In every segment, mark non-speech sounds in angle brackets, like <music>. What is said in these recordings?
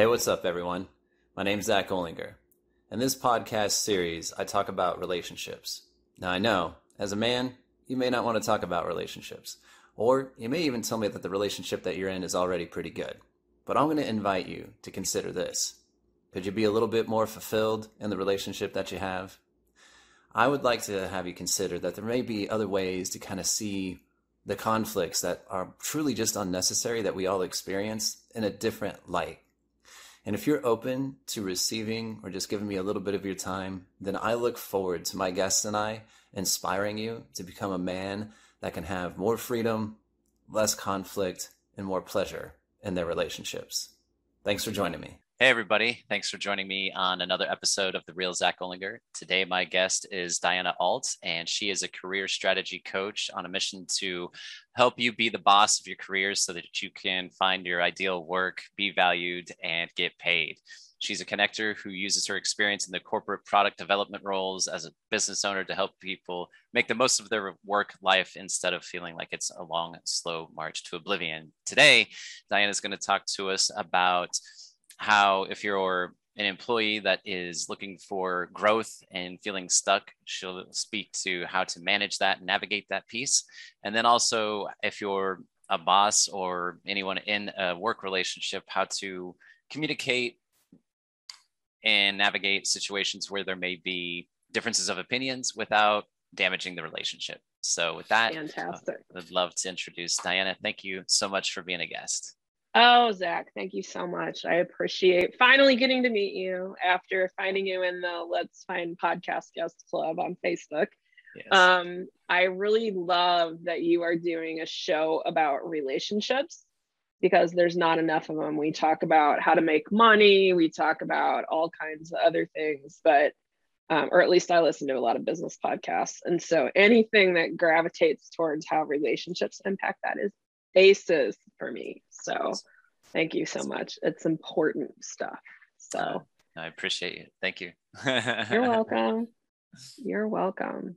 Hey, what's up, everyone? My name's Zack Olinger. In this podcast series, I talk about relationships. Now, I know, as a man, you may not want to talk about relationships, or you may even tell me that the relationship that you're in is already pretty good. But I'm going to invite you to consider this. Could you be a little bit more fulfilled in the relationship that you have? I would like to have you consider that there may be other ways to kind of see the conflicts that are truly just unnecessary that we all experience in a different light. And if you're open to receiving or just giving me a little bit of your time, then I look forward to my guests and I inspiring you to become a man that can have more freedom, less conflict, and more pleasure in their relationships. Thanks for joining me. Hey, everybody. Thanks for joining me on another episode of The Real Zack Olinger. Today, my guest is Diana Alt, and she is a career strategy coach on a mission to help you be the boss of your career so that you can find your ideal work, be valued, and get paid. She's a connector who uses her experience in the corporate product development roles as a business owner to help people make the most of their work life instead of feeling like it's a long, slow march to oblivion. Today, Diana is going to talk to us about how if you're an employee that is looking for growth and feeling stuck, she'll speak to how to manage that navigate that piece. And then also, if you're a boss or anyone in a work relationship, how to communicate and navigate situations where there may be differences of opinions without damaging the relationship. So, with that, fantastic. Uh, I'd love to introduce Diana. Thank you so much for being a guest. Oh, Zack, thank you so much. I appreciate finally getting to meet you after finding you in the Let's Find Podcast Guest Club on Facebook. Yes. Um, I really love that you are doing a show about relationships because there's not enough of them. We talk about how to make money, we talk about all kinds of other things, but um, or at least I listen to a lot of business podcasts. And so anything that gravitates towards how relationships impact that is aces for me. So thank you so much. It's important stuff. So I appreciate you. Thank you. You're <laughs> welcome. You're welcome.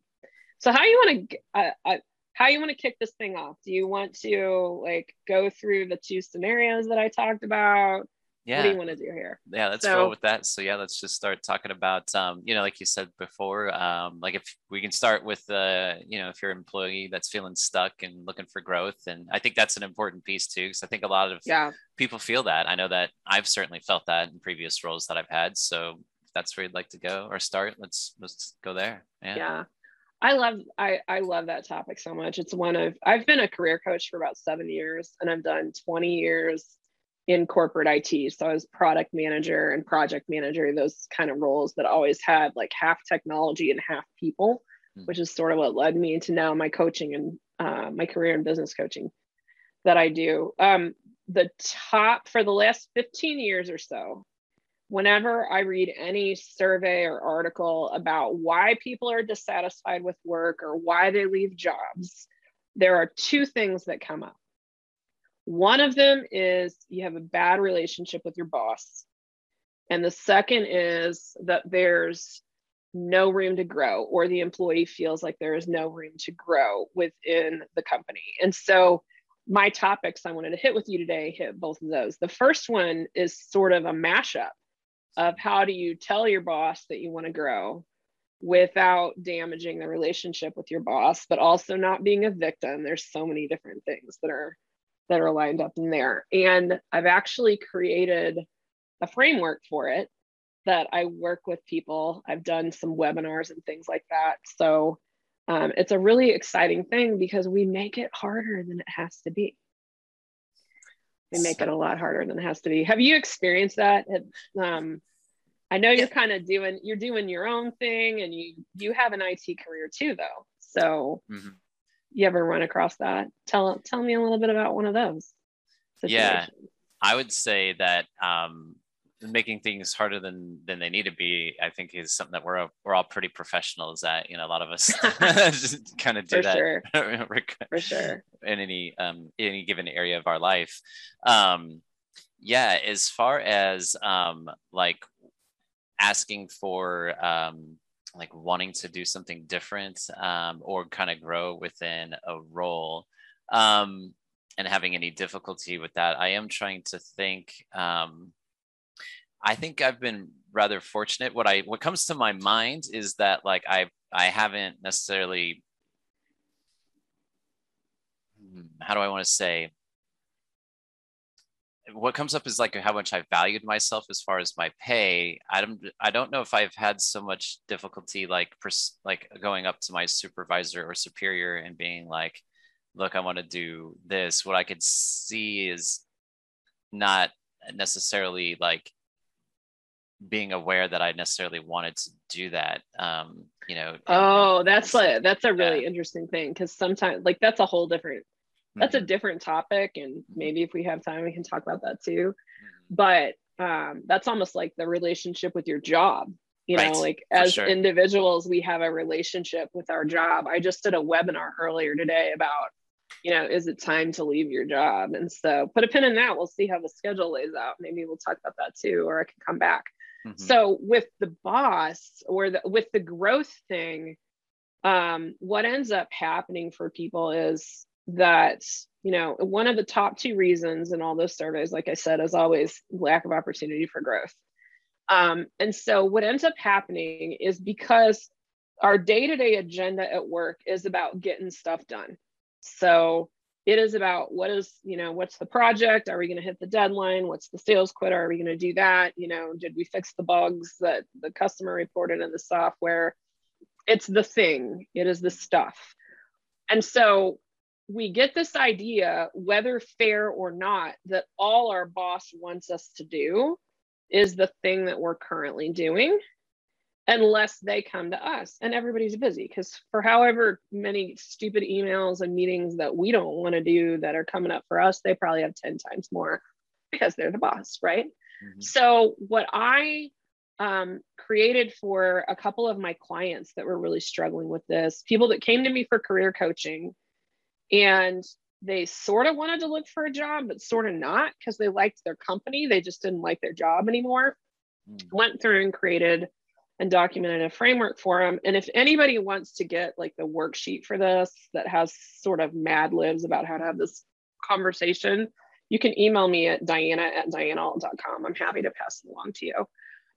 So how you want to uh, uh, how you want to kick this thing off? Do you want to like go through the two scenarios that I talked about? Yeah what do you want to do here? Yeah let's so, go with that. So yeah let's just start talking about um, you know like you said before um, like if we can start with uh, you know if you're an employee that's feeling stuck and looking for growth and i think that's an important piece too because i think a lot of yeah. people feel that. I know that i've certainly felt that in previous roles that i've had. So that's where you'd like to go or start let's let's go there. Yeah. Yeah. I love I, I love that topic so much. It's one of I've been a career coach for about seven years and I've done 20 years in corporate IT. So I was product manager and project manager, those kind of roles that always had like half technology and half people, mm-hmm. which is sort of what led me into now my coaching and uh, my career in business coaching that I do. Um, the top for the last 15 years or so, whenever I read any survey or article about why people are dissatisfied with work or why they leave jobs, there are two things that come up. One of them is you have a bad relationship with your boss. And the second is that there's no room to grow, or the employee feels like there is no room to grow within the company. And so, my topics I wanted to hit with you today hit both of those. The first one is sort of a mashup of how do you tell your boss that you want to grow without damaging the relationship with your boss, but also not being a victim. There's so many different things that are that are lined up in there. And I've actually created a framework for it that I work with people. I've done some webinars and things like that. So um, it's a really exciting thing because we make it harder than it has to be. We make it a lot harder than it has to be. Have you experienced that? Um, I know you're kind of doing you're doing your own thing, and you you have an IT career too, though. So mm-hmm you ever run across that? Tell tell me a little bit about one of those. Situations. Yeah, I would say that um, making things harder than than they need to be, I think, is something that we're we're all pretty professionals at. You know, a lot of us <laughs> <laughs> just kind of do For that sure. <laughs> For sure. In any um, any given area of our life. Um, yeah, as far as um, like asking for um, like wanting to do something different um, or kind of grow within a role um, and having any difficulty with that i am trying to think um, I think I've been rather fortunate. What I what comes to my mind is that like I I haven't necessarily hmm, how do I want to say what comes up is like how much I valued myself as far as my pay. I don't I don't know if I've had so much difficulty like pers- like going up to my supervisor or superior and being like, look, I want to do this. What I could see is not necessarily like being aware that I necessarily wanted to do that. Um, you know. Oh, that's a that's a really yeah. interesting thing because sometimes like that's a whole different that's mm-hmm. a different topic and maybe if we have time we can talk about that too mm-hmm. but um, that's almost like the relationship with your job you right. know like as sure. individuals we have a relationship with our job i just did a webinar earlier today about you know is it time to leave your job and so put a pin in that we'll see how the schedule lays out maybe we'll talk about that too or i can come back mm-hmm. so with the boss or the, with the growth thing um, what ends up happening for people is that you know one of the top two reasons in all those surveys like i said is always lack of opportunity for growth. Um, and so what ends up happening is because our day-to-day agenda at work is about getting stuff done. So it is about what is you know what's the project? Are we going to hit the deadline? What's the sales quota? Are we going to do that? You know did we fix the bugs that the customer reported in the software? It's the thing. It is the stuff. And so we get this idea, whether fair or not, that all our boss wants us to do is the thing that we're currently doing, unless they come to us. And everybody's busy because for however many stupid emails and meetings that we don't want to do that are coming up for us, they probably have 10 times more because they're the boss, right? Mm-hmm. So, what I um, created for a couple of my clients that were really struggling with this, people that came to me for career coaching and they sort of wanted to look for a job, but sort of not because they liked their company. They just didn't like their job anymore. Mm. Went through and created and documented a framework for them. And if anybody wants to get like the worksheet for this that has sort of mad libs about how to have this conversation, you can email me at diana at dianaalt.com. I'm happy to pass it along to you.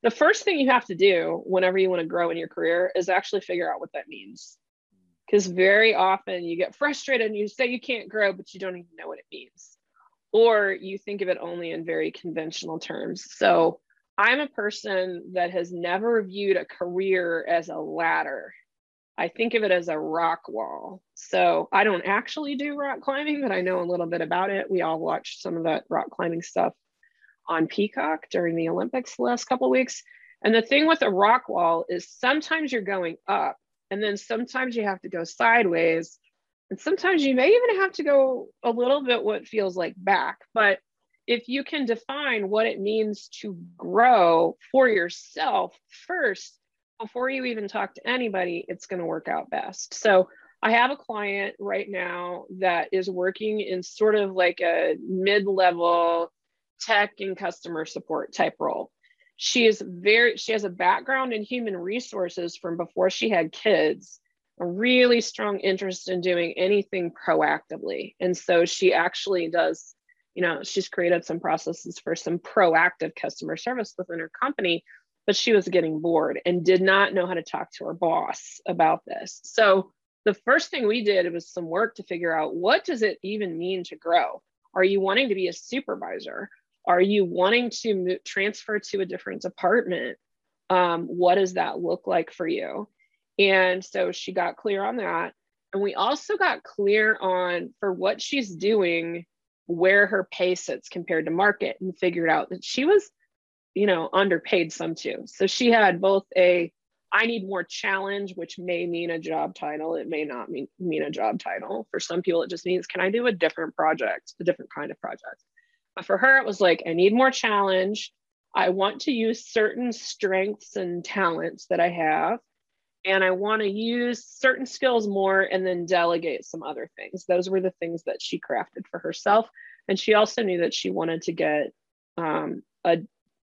The first thing you have to do whenever you want to grow in your career is actually figure out what that means because very often you get frustrated and you say you can't grow, but you don't even know what it means. Or you think of it only in very conventional terms. So I'm a person that has never viewed a career as a ladder. I think of it as a rock wall. So I don't actually do rock climbing, but I know a little bit about it. We all watched some of that rock climbing stuff on Peacock during the Olympics the last couple weeks. And the thing with a rock wall is sometimes you're going up and then sometimes you have to go sideways. And sometimes you may even have to go a little bit what feels like back. But if you can define what it means to grow for yourself first, before you even talk to anybody, it's going to work out best. So I have a client right now that is working in sort of like a mid level tech and customer support type role she is very she has a background in human resources from before she had kids a really strong interest in doing anything proactively. And so she actually does you know she's created some processes for some proactive customer service within her company but she was getting bored and did not know how to talk to her boss about this. So the first thing we did was some work to figure out what does it even mean to grow? Are you wanting to be a supervisor are you wanting to transfer to a different department? Um, what does that look like for you? And so she got clear on that. And we also got clear on for what she's doing, where her pay sits compared to market, and figured out that she was, you know, underpaid some too. So she had both a I need more challenge, which may mean a job title. It may not mean, mean a job title. For some people, it just means, can I do a different project, a different kind of project? For her, it was like, I need more challenge. I want to use certain strengths and talents that I have. And I want to use certain skills more and then delegate some other things. Those were the things that she crafted for herself. And she also knew that she wanted to get um, a,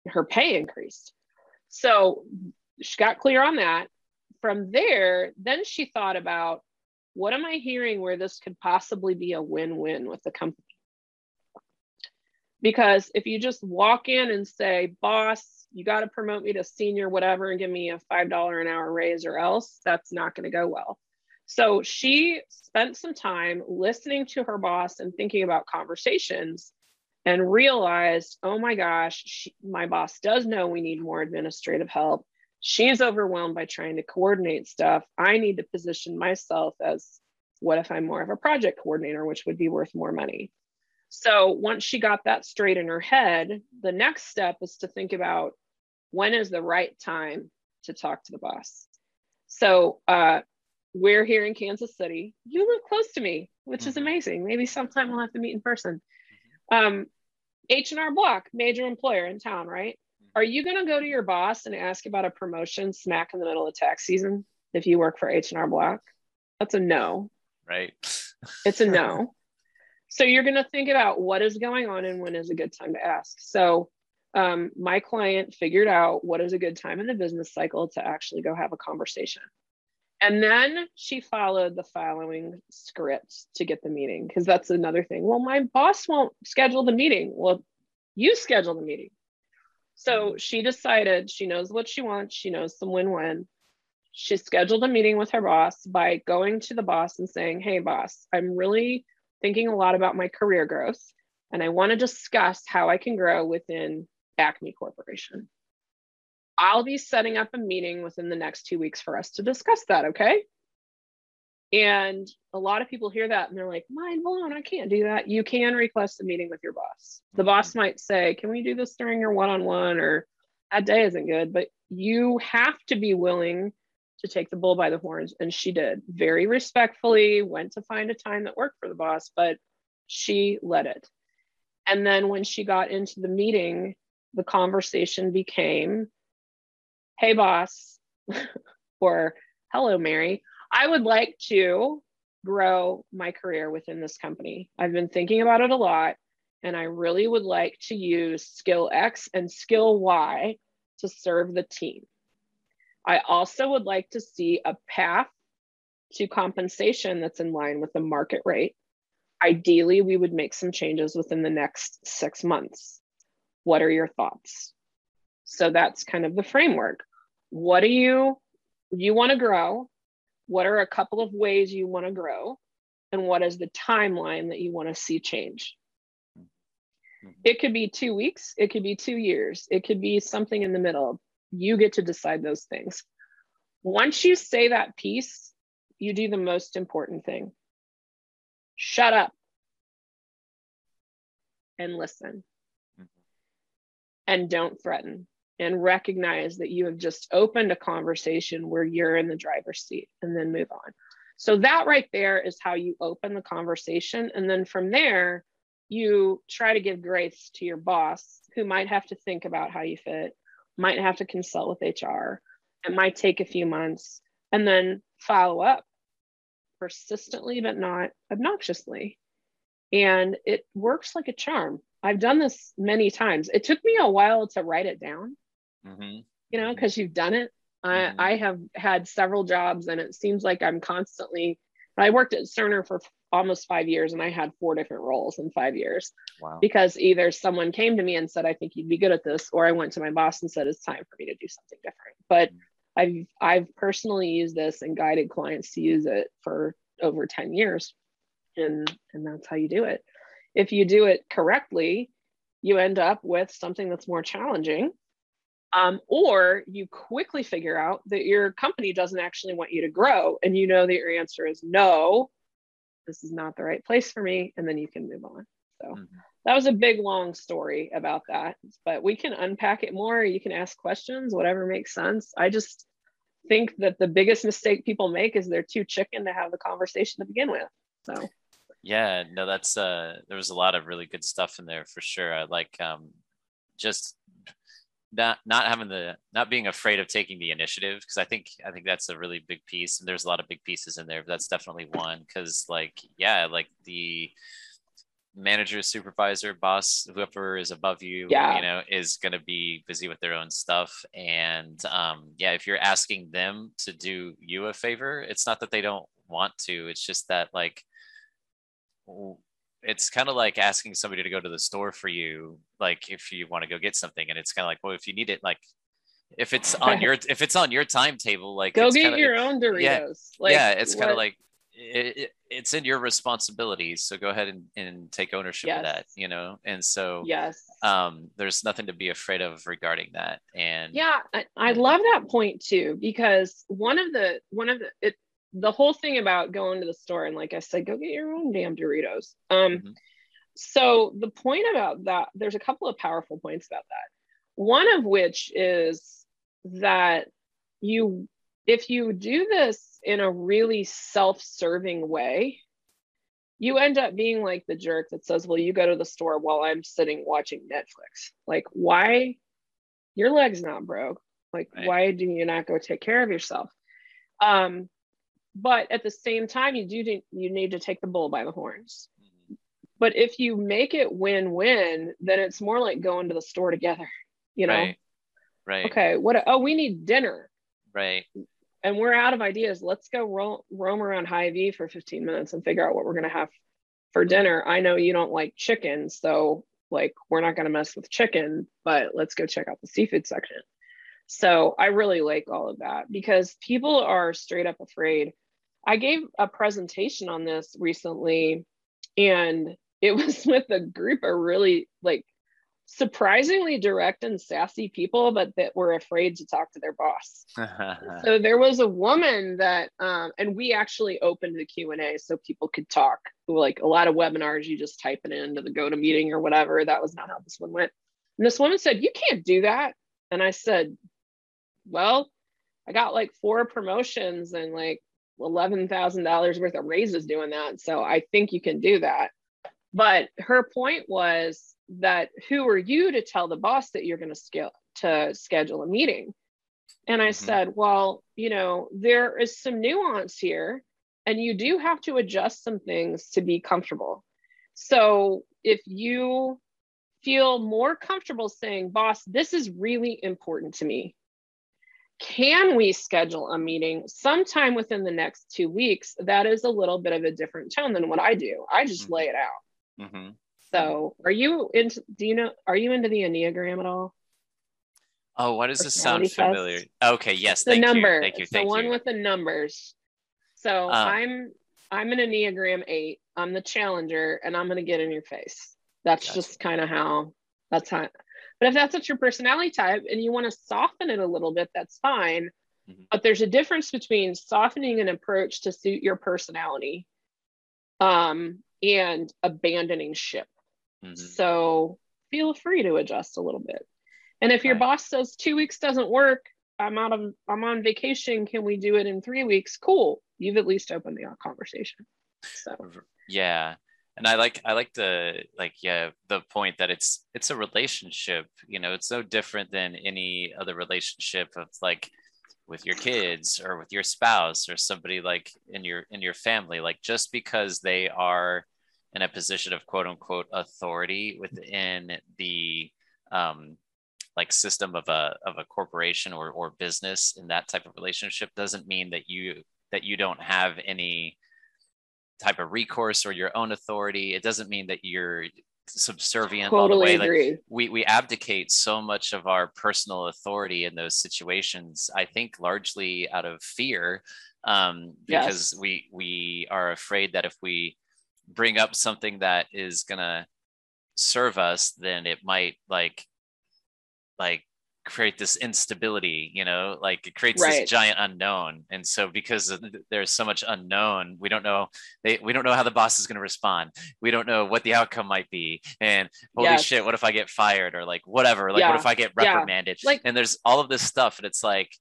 her pay increased. So she got clear on that. From there, then she thought about what am I hearing where this could possibly be a win win with the company? Because if you just walk in and say, boss, you got to promote me to senior, whatever, and give me a $5 an hour raise or else, that's not going to go well. So she spent some time listening to her boss and thinking about conversations and realized, oh my gosh, she, my boss does know we need more administrative help. She's overwhelmed by trying to coordinate stuff. I need to position myself as what if I'm more of a project coordinator, which would be worth more money. So once she got that straight in her head, the next step is to think about when is the right time to talk to the boss. So uh, we're here in Kansas City. You live close to me, which is mm-hmm. amazing. Maybe sometime we'll have to meet in person. Mm-hmm. Um, H&R Block, major employer in town, right? Mm-hmm. Are you going to go to your boss and ask about a promotion smack in the middle of tax season if you work for H&R Block? That's a no. Right. it's a no. <laughs> So you're going to think about what is going on and when is a good time to ask. So um, my client figured out what is a good time in the business cycle to actually go have a conversation. And then she followed the following script to get the meeting because that's another thing. Well, my boss won't schedule the meeting. Well, you schedule the meeting. So she decided she knows what she wants, she knows some win win. She scheduled a meeting with her boss by going to the boss and saying, Hey, boss, I'm really thinking a lot about my career growth and I want to discuss how I can grow within Acme Corporation. I'll be setting up a meeting within the next two weeks for us to discuss that. Okay. And a lot of people hear that and they're like, mind blown, I can't do that. You can request a meeting with your boss. The boss might say, Can we do this during your one on one? Or that day isn't good, but you have to be willing to take the bull by the horns. And she did very respectfully, went to find a time that worked for the boss, but she led it. And then when she got into the meeting, the conversation became hey boss <laughs> or hello mary i would like to grow my career within this company i've been thinking about it a lot and i really would like to use skill x and skill y to serve the team i also would like to see a path to compensation that's in line with the market rate ideally we would make some changes within the next six months what are your thoughts so that's kind of the framework. What do you you want to grow? What are a couple of ways you want to grow? And what is the timeline that you want to see change? Mm-hmm. It could be two weeks, it could be two years, it could be something in the middle. You get to decide those things. Once you say that piece, you do the most important thing shut up and listen mm-hmm. and don't threaten and recognize that you have just opened a conversation where you're in the driver's seat and then move on. So, that right there is how you open the conversation. And then from there, you try to give grace to your boss who might have to think about how you fit, might have to consult with HR. It might take a few months and then follow up persistently, but not obnoxiously. And it works like a charm. I've done this many times. It took me a while to write it down mm-hmm. you know, because you've done it. Mm-hmm. I, I have had several jobs and it seems like I'm constantly, I worked at Cerner for almost five years and I had four different roles in five years. Wow. Because either someone came to me and said, I think you'd be good at this, or I went to my boss and said, it's time for me to do something different. But mm-hmm. I've I've personally used this and guided clients to use it for over 10 years. And and that's how you do it. If you do it correctly, you end up with something that's more challenging um, or you quickly figure out that your company doesn't actually want you to grow and you know that your answer is no this is not the right place for me and then you can move on. So mm-hmm. that was a big long story about that but we can unpack it more. You can ask questions whatever makes sense. I just think that the biggest mistake people make is they're too chicken to have the conversation to begin with. So yeah no that's uh there was a lot of really good stuff in there for sure. I like um just not not having the not being afraid of taking the initiative because I think I think that's a really big piece and there's a lot of big pieces in there but that's definitely one because like yeah like the manager supervisor boss whoever is above you yeah. you know is going to be busy with their own stuff and um yeah if you're asking them to do you a favor it's not that they don't want to it's just that like it's kind of like asking somebody to go to the store for you, like if you want to go get something, and it's kind of like, well, if you need it, like if it's on <laughs> your if it's on your timetable, like go get kinda, your own Doritos. Yeah, like, yeah it's kind of like it, it, it's in your responsibility, so go ahead and, and take ownership of that, you know. And so, yes. um, there's nothing to be afraid of regarding that. And yeah I, I love that point too because one of the one of the it the whole thing about going to the store and like i said go get your own damn doritos. Um Mhm. so the point about that there's a couple of powerful points about that. One of which is that you if you do this in a really self-serving way you end up being like the jerk that says well you go to the store while i'm sitting watching netflix. Like why your leg's not broke. Like Right. why do you not go take care of yourself? Um but at the same time you do need- you need to take the bull by the horns. Mhm. but if you make it win-win then it's more like going to the store together you know? Right, right, okay what oh we need dinner. Right, and we're out of ideas. Let's go ro- roam around Hy-Vee for 15 minutes and figure out what we're going to have for dinner. I know you don't like chicken so like we're not going to mess with chicken but let's go check out the seafood section. So i really like all of that because people are straight up afraid i gave a presentation on this recently and it <laughs> was with a group of really like surprisingly direct and sassy people but that were afraid to talk to their boss. So <laughs> there was a woman that um, and we actually opened the q&a so people could talk. Like a lot of webinars you just type it into the GoToMeeting or whatever. That was not how this one went. And this woman said you can't do that. And i said well i got like four promotions and like $11000 worth of raises doing that so i think you can do that but her point was that who are you to tell the boss that you're going to scale to schedule a meeting and I Mhm. said, well, you know, there is some nuance here, and you do have to adjust some things to be comfortable. So if you feel more comfortable saying, boss, this is really important to me, can we schedule a meeting sometime within the next two weeks? That is a little bit of a different tone than what I do. I just Mhm. lay it out. hmm So are you into, do you know, are you into the Enneagram at all? Oh, what does this sound test. familiar? Okay, yes, the thank number you, thank you, it's thank the one with the numbers so Um, i'm i'm an enneagram 8 i'm the challenger and i'm going to get in your face that's Gotcha. just kind of how that's how but if that's not your personality type and you want to soften it a little bit that's fine Mhm. but there's a difference between softening an approach to suit your personality um and abandoning ship Mhm. so feel free to adjust a little bit. And if your Right. boss says two weeks doesn't work, I'm out of I'm on vacation. Can we do it in three weeks? Cool. You've at least opened the conversation. So yeah and i like i like the like yeah the point that it's it's a relationship you know it's no different than any other relationship of like with your kids or with your spouse or somebody like in your in your family. Like just because they are in a position of quote unquote authority within the um like system of a of a corporation or or business in that type of relationship doesn't mean that you that you don't have any type of recourse or your own authority. It doesn't mean that you're subservient all the totally way. Like agree. we we abdicate so much of our personal authority in those situations. I think largely out of fear, um, because Yes. we we are afraid that if we bring up something that is gonna serve us, then it might like like create this instability you know like it creates Right. this giant unknown and so because there's so much unknown we don't know they, we don't know how the boss is going to respond we don't know what the outcome might be and holy Yes. shit what if i get fired or like whatever like Yeah. what if i get Yeah. reprimanded Like- and there's all of this stuff and it's like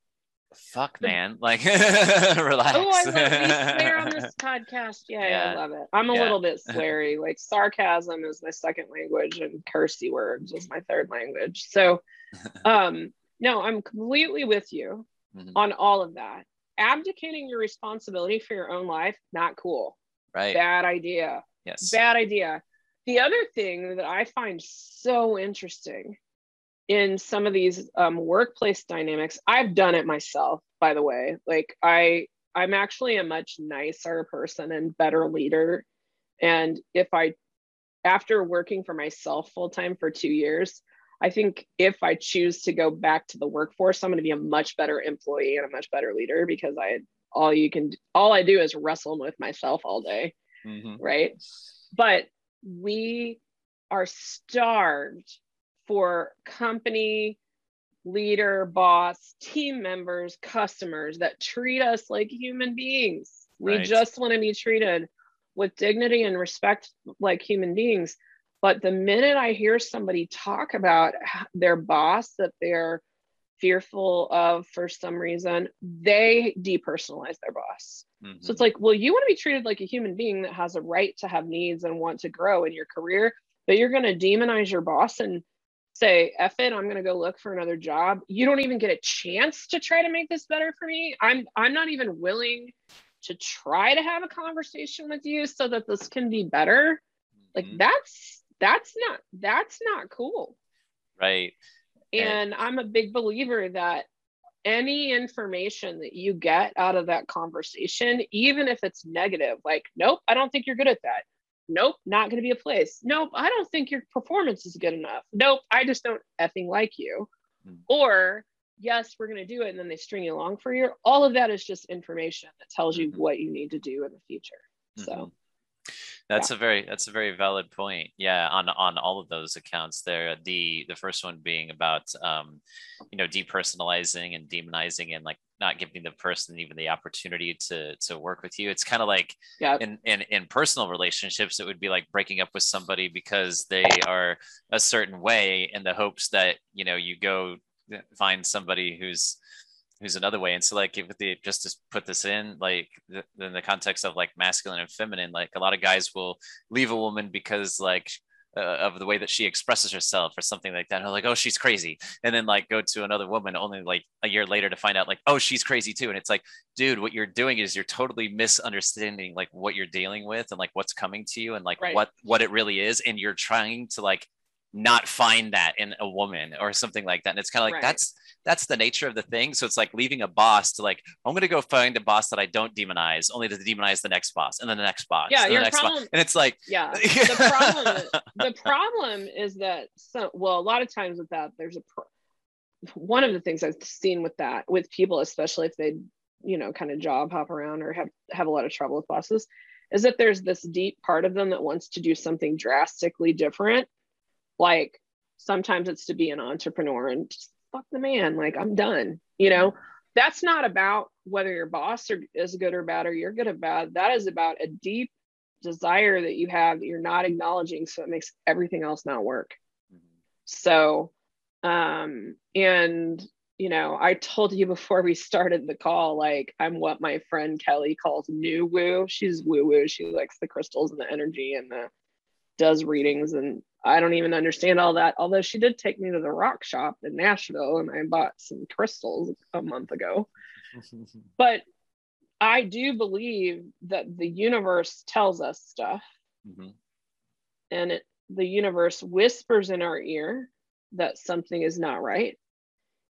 fuck man like relax <laughs> Oh, I love we swear on this podcast. Yeah, yeah, I love it. I'm a Yeah. little bit <laughs> sweary. Like sarcasm is my second language, and cursey words is my third language. So, <laughs> um, no, I'm completely with you Mhm. on all of that. Abdicating your responsibility for your own life, not cool. right Bad idea. yes Bad idea. The other thing that I find so interesting in some of these um, workplace dynamics, I've done it myself, by the way. Like I, I'm actually a much nicer person and better leader. And if I after working for myself full time for two years, I think if I choose to go back to the workforce, I'm going to be a much better employee and a much better leader because I all you can all I do is wrestle with myself all day. Mm-hmm. Right. But we are starved for company leader, boss, team members, customers that treat us like human beings. Right. We just want to be treated with dignity and respect like human beings. But the minute I hear somebody talk about their boss that they're fearful of for some reason, they depersonalize their boss. Mm-hmm. So it's like, well, you want to be treated like a human being that has a right to have needs and want to grow in your career, but you're going to demonize your boss and say, F it, I'm going to go look for another job. You don't even get a chance to try to make this better for me. I'm, I'm not even willing to try to have a conversation with you so that this can be better. Like mm-hmm. that's that's not that's not cool. Right. And, and i'm a big believer that any information that you get out of that conversation even if it's negative like nope i don't think you're good at that. Nope not going to be a place. Nope i don't think your performance is good enough. Nope i just don't effing like you. Mm-hmm. or yes we're going to do it and then they string you along for a year. All of that is just information that tells you mm-hmm. what you need to do in the future. Mm-hmm. so that's yeah. a very that's a very valid point. Yeah, on on all of those accounts there. The the first one being about um, you know, depersonalizing and demonizing and like not giving the person even the opportunity to to work with you. It's kind of like yeah. in, in in personal relationships, it would be like breaking up with somebody because they are a certain way in the hopes that, you know, you go find somebody who's who's another way and so like if they just to put this in like the, in the context of like masculine and feminine like a lot of guys will leave a woman because like uh, of the way that she expresses herself or something like that. And like, oh, she's crazy. And then like go to another woman only like a year later to find out like, oh, she's crazy too. And it's like, dude, what you're doing is you're totally misunderstanding like what you're dealing with and like what's coming to you and like right. what what it really is. And you're trying to like not find that in a woman or something like that. And it's kind of like right. that's that's the nature of the thing. So it's like leaving a boss to like, I'm gonna go find a boss that I don't demonize, only to demonize the next boss and then the next boss. Yeah, your problem, boss. and it's like yeah. <laughs> The problem the problem is that so well, a lot of times with that, there's a pro- one of the things I've seen with that with people, especially if they, you know, kind of job hop around or have have a lot of trouble with bosses, is that there's this deep part of them that wants to do something drastically different. Like sometimes it's to be an entrepreneur and just fuck the man. Like I'm done. You know, that's not about whether your boss are, is good or bad or you're good or bad. That is about a deep desire that you have that you're not acknowledging. So it makes everything else not work. So, um, and you know, I told you before we started the call, like I'm what my friend Kelly calls new woo. She's woo woo. She likes the crystals and the energy and the does readings and I don't even understand all that. Although she did take me to the rock shop in Nashville and I bought some crystals a month ago. <laughs> but I do believe that the universe tells us stuff. Mm-hmm. And it, the universe whispers in our ear that something is not right.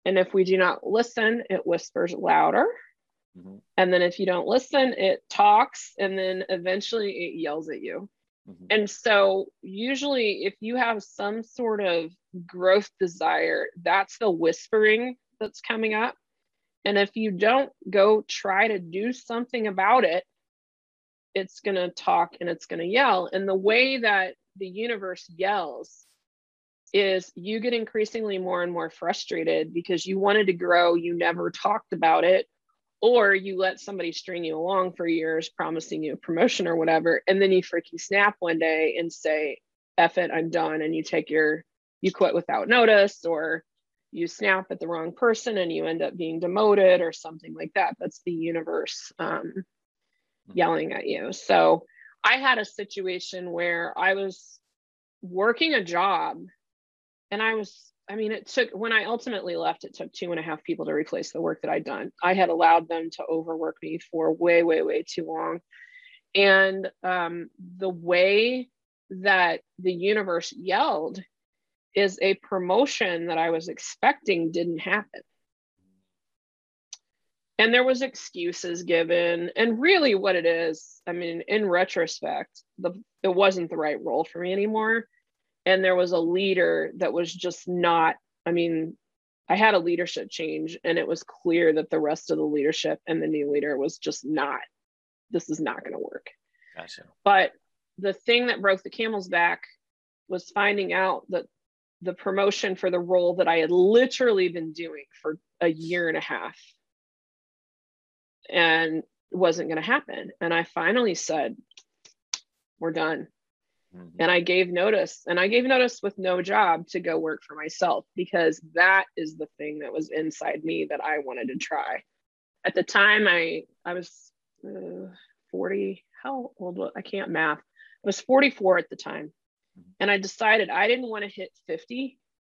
And if we do not listen, it whispers louder. Mm-hmm. And then if you don't listen, it talks and then eventually it yells at you. Mm-hmm. And so, usually, if you have some sort of growth desire, that's the whispering that's coming up. And if you don't go try to do something about it, it's going to talk and it's going to yell. And the way that the universe yells is you get increasingly more and more frustrated because you wanted to grow, you never talked about it, or you let somebody string you along for years promising you a promotion or whatever and then you freaking snap one day and say F it i'm done and you take your you quit without notice or you snap at the wrong person and you end up being demoted or something like that that's the universe um, hmm. yelling at you so i had a situation where i was working a job and i was I mean, it took when I ultimately left, it took two and a half people to replace the work that I'd done. I had allowed them to overwork me for way, way, way too long. And um, the way that the universe yelled is a promotion that I was expecting didn't happen. and there was excuses given and really what it is i mean in retrospect the it wasn't the right role for me anymore and there was a leader that was just not i mean i had a leadership change and it was clear that the rest of the leadership and the new leader was just not this is not going to work Gotcha. but the thing that broke the camel's back was finding out that the promotion for the role that I had literally been doing for a year and a half and wasn't going to happen. And I finally said, We're done. Mhm. And I gave notice, and I gave notice with no job to go work for myself because that is the thing that was inside me that I wanted to try. At the time, I I was uh, 40. How old? was I can't math. I was 44 at the time, and I decided I didn't want to hit 50,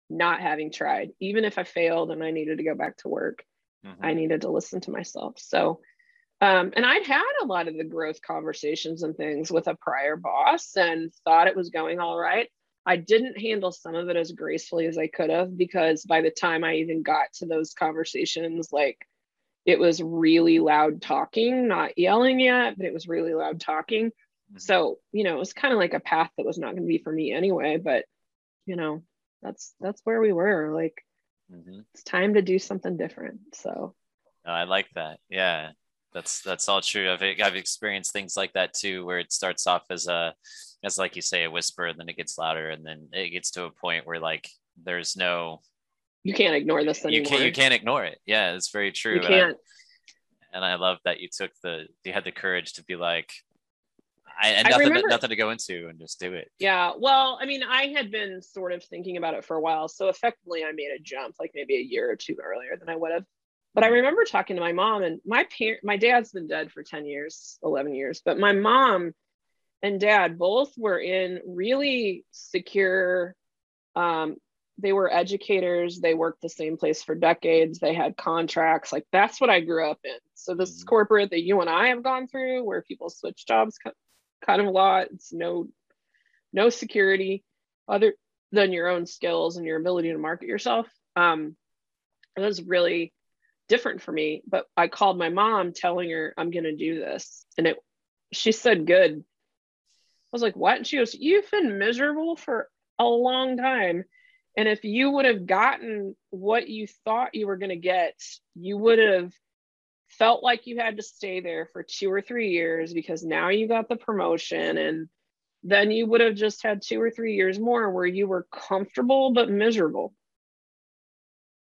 not having tried. Even if I failed and I needed to go back to work, Mhm. I needed to listen to myself. So, um, and I'd had a lot of the growth conversations and things with a prior boss and thought it was going all right. I didn't handle some of it as gracefully as I could have because by the time I even got to those conversations, like it was really loud talking, not yelling yet, but it was really loud talking. Mhm. So, you know, it was kind of like a path that was not going to be for me anyway, but you know, that's that's where we were. Like Mhm. it's time to do something different. So, No, I like that. Yeah, that's that's all true. I've I've experienced things like that too, where it starts off as a as like you say a whisper, and then it gets louder, and then it gets to a point where like there's no you can't ignore this you anymore. can't you can't ignore it. Yeah, it's very true. You and I- can't. and I love that you took the you had the courage to be like, I, and I nothing remember- nothing to go into and just do it. Yeah. Well, I mean, I had been sort of thinking about it for a while. So effectively, I made a jump like maybe a year or two earlier than I would have. But I remember talking to my mom, and my parent, my dad's been dead for 10 years, 11 years. But my mom and dad both were in really secure, um, they were educators. They worked the same place for decades. They had contracts. Like that's what I grew up in. So this Mhm. corporate that you and I have gone through, where people switch jobs kind of a lot. It's no no security other than your own skills and your ability to market yourself. Um, it was really different for me. But I called my mom, telling her I'm going to do this, and it. She said, "Good." I was like, "What?" And she goes, "You've been miserable for a long time." And if you would have gotten what you thought you were going to get, you would have felt like you had to stay there for two or three years because now you got the promotion. And then you would have just had two or three years more where you were comfortable but miserable.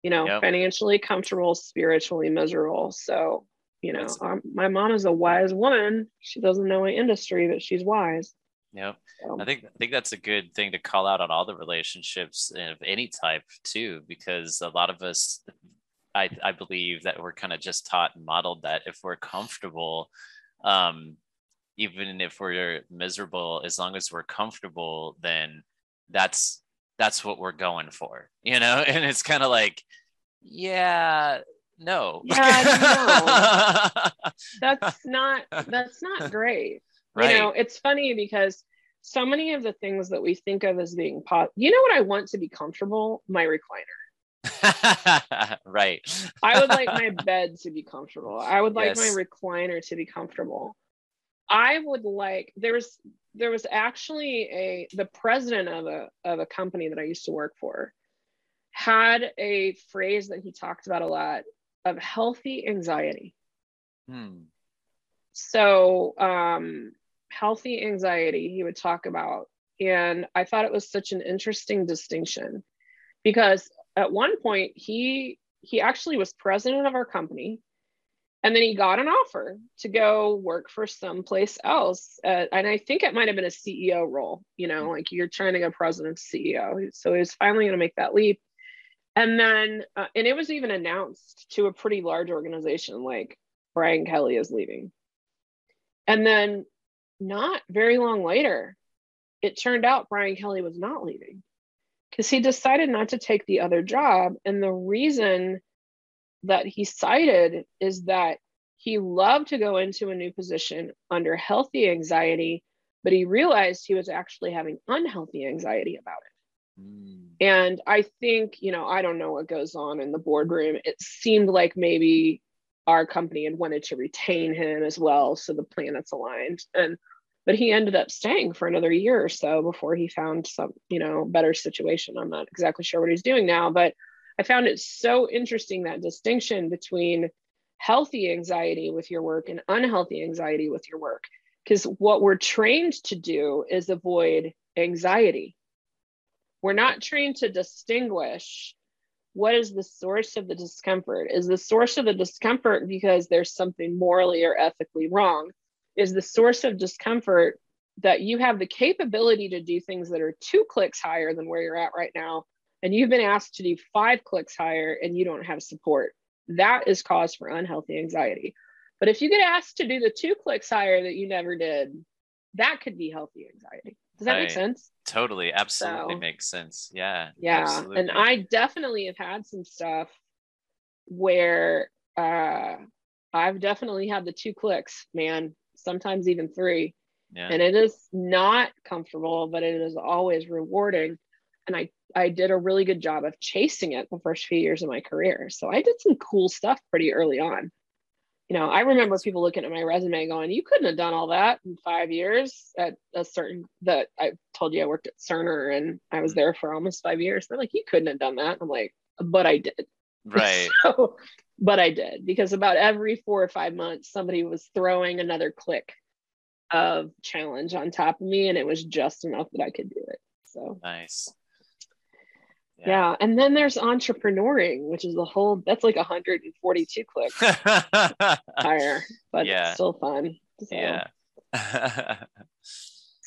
You know, Yep. financially comfortable, spiritually miserable. So, you know, um, my mom is a wise woman. She doesn't know my industry, but she's wise. Yep. So. I think I think that's a good thing to call out on all the relationships of any type too, because a lot of us, I I believe that we're kind of just taught and modeled that if we're comfortable, um, even if we're miserable, as long as we're comfortable, then that's that's what we're going for, you know. <laughs> And it's kind of like, yeah, no, Yeah, <laughs> that's not that's not great. right. You know, it's funny because so many of the things that we think of as being pot, you know what I want to be comfortable? My recliner. <laughs> right. I would like my bed to be comfortable. I would like Yes. my recliner to be comfortable. I would like there's there was actually a the president of a of a company that I used to work for had a phrase that he talked about a lot of healthy anxiety. Hmm. So, um, healthy anxiety, he would talk about. And I thought it was such an interesting distinction because at one point he he actually was president of our company and then he got an offer to go work for someplace else uh, and i think it might have been a ceo role you know like you're trying to go president ceo so he was finally going to make that leap. And then uh, and it was even announced to a pretty large organization like brian kelly is leaving. And then not very long later it turned out brian kelly was not leaving because he decided not to take the other job. And the reason that he cited is that he loved to go into a new position under healthy anxiety, but he realized he was actually having unhealthy anxiety about it. Hmm. And I think, you know, I don't know what goes on in the boardroom. It seemed like maybe our company had wanted to retain him as well. So the planets aligned. And but he ended up staying for another year or so before he found some, you know, better situation. I'm not exactly sure what he's doing now, but I found it so interesting that distinction between healthy anxiety with your work and unhealthy anxiety with your work. Because what we're trained to do is avoid anxiety. We're not trained to distinguish what is the source of the discomfort. Is the source of the discomfort because there's something morally or ethically wrong? Is the source of discomfort that you have the capability to do things that are two clicks higher than where you're at right now? And you've been asked to do five clicks higher and you don't have support. That is cause for unhealthy anxiety. But if you get asked to do the two clicks higher that you never did, that could be healthy anxiety. Does that right. make sense? Totally. Absolutely so, makes sense. Yeah. Yeah. Absolutely. And I definitely have had some stuff where uh, I've definitely had the two clicks, man, sometimes even three. Yeah. And it is not comfortable, but it is always rewarding. And I, I did a really good job of chasing it the first few years of my career. So I did some cool stuff pretty early on you know, I remember people looking at my resume going, you couldn't have done all that in five years at a certain that I told you I worked at Cerner and I was mm-hmm. there for almost five years. They're like, you couldn't have done that. I'm like, but I did. Right. <laughs> so, but I did because about every four or five months, somebody was throwing another click of challenge on top of me, and it was just enough that I could do it. So nice. Yeah. yeah. And then there's entrepreneuring, which is a whole that's like 142 clicks <laughs> higher, but yeah. still fun. So. Yeah. <laughs>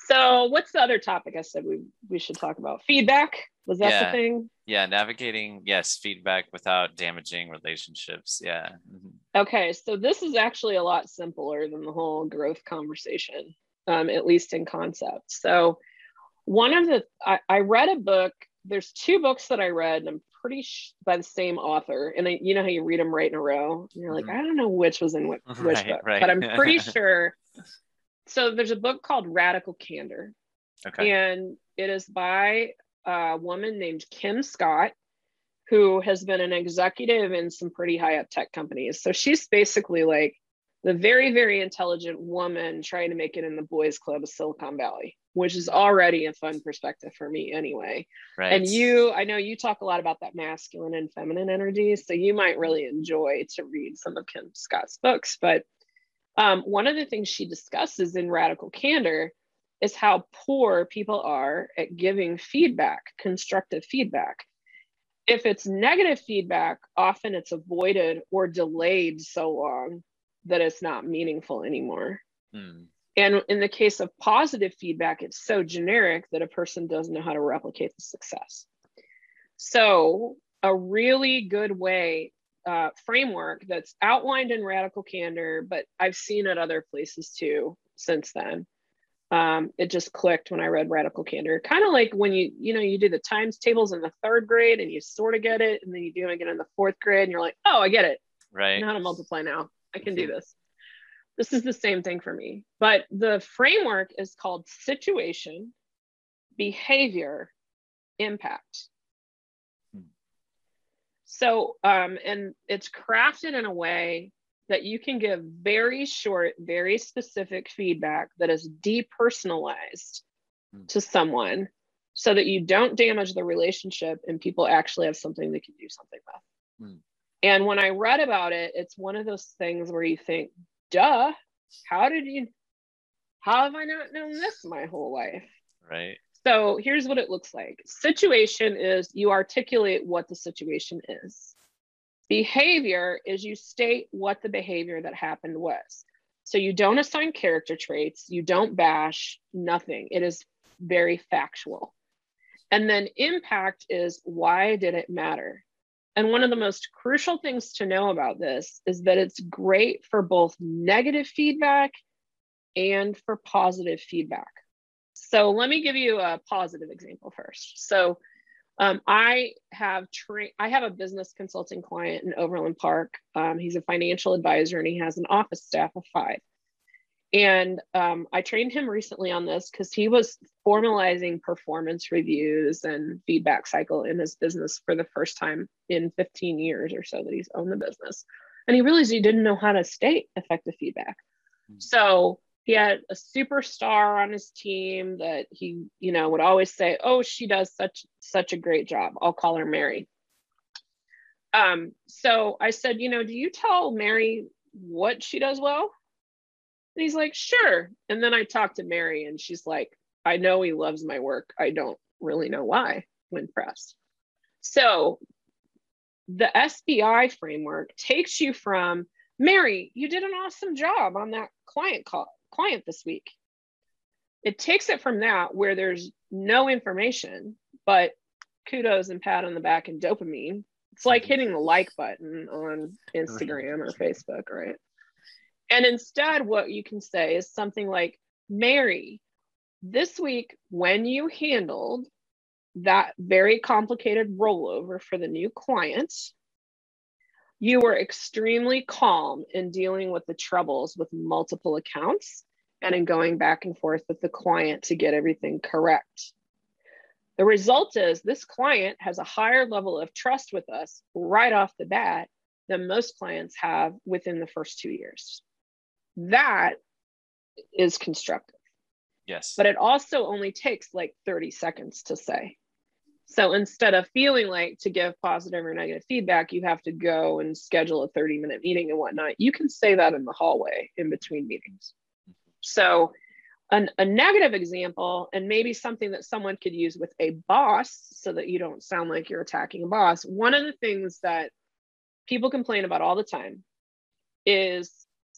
so what's the other topic I said we we should talk about? Feedback. Was that yeah. the thing? Yeah, navigating, yes, feedback without damaging relationships. Yeah. Mm-hmm. Okay, so this is actually a lot simpler than the whole growth conversation, um, at least in concept. So one of the I, I read a book there's two books that I read, and I'm pretty sh- by the same author. And I, you know how you read them right in a row, and you're like, mm-hmm. I don't know which was in which, <laughs> which right, book, right. but I'm pretty <laughs> sure. So there's a book called Radical Candor, okay. and it is by a woman named Kim Scott, who has been an executive in some pretty high up tech companies. So she's basically like the very, very intelligent woman trying to make it in the boys' club of Silicon Valley which is already a fun perspective for me anyway. Right. And you, I know you talk a lot about that masculine and feminine energy, so you might really enjoy to read some of Kim Scott's books. But um, one of the things she discusses in Radical Candor is how poor people are at giving feedback, constructive feedback. If it's negative feedback, often it's avoided or delayed so long that it's not meaningful anymore. Hmm. And in the case of positive feedback, it's so generic that a person doesn't know how to replicate the success. So, a really good way uh, framework that's outlined in Radical Candor, but I've seen it other places too since then. Um, it just clicked when I read Radical Candor. Kind of like when you, you know, you do the times tables in the third grade and you sort of get it, and then you do it again in the fourth grade, and you're like, oh, I get it. Right. I know how to multiply now. I can do this. This is the same thing for me. But the framework is called situation, behavior, impact. So, um, and it's crafted in a way that you can give very short, very specific feedback that is depersonalized mm. to someone so that you don't damage the relationship and people actually have something they can do something with. Mm. And when I read about it, it's one of those things where you think, duh, how did you, how have I not known this my whole life? Right. So here's what it looks like situation is you articulate what the situation is. Behavior is you state what the behavior that happened was. So you don't assign character traits, you don't bash, nothing. It is very factual. And then impact is why did it matter? And one of the most crucial things to know about this is that it's great for both negative feedback and for positive feedback. So let me give you a positive example first. So um, I have tra- I have a business consulting client in Overland Park. Um, he's a financial advisor and he has an office staff of five. And um, I trained him recently on this because he was formalizing performance reviews and feedback cycle in his business for the first time in 15 years or so that he's owned the business. and he realized he didn't know how to state effective feedback. Mm-hmm. So he had a superstar on his team that he, you know, would always say, "Oh, she does such such a great job. I'll call her Mary." Um, so I said, you know, do you tell Mary what she does well? And he's like, sure. And then I talked to Mary, and she's like, I know he loves my work. I don't really know why when pressed. So the SBI framework takes you from Mary, you did an awesome job on that client call client this week. It takes it from that where there's no information, but kudos and pat on the back and dopamine. It's like hitting the like button on Instagram or Facebook, right? And instead, what you can say is something like, Mary, this week, when you handled that very complicated rollover for the new client, you were extremely calm in dealing with the troubles with multiple accounts and in going back and forth with the client to get everything correct. The result is this client has a higher level of trust with us right off the bat than most clients have within the first two years. That is constructive. Yes. But it also only takes like 30 seconds to say. So instead of feeling like to give positive or negative feedback, you have to go and schedule a 30 minute meeting and whatnot. You can say that in the hallway in between meetings. Mm-hmm. So, an, a negative example, and maybe something that someone could use with a boss so that you don't sound like you're attacking a boss. One of the things that people complain about all the time is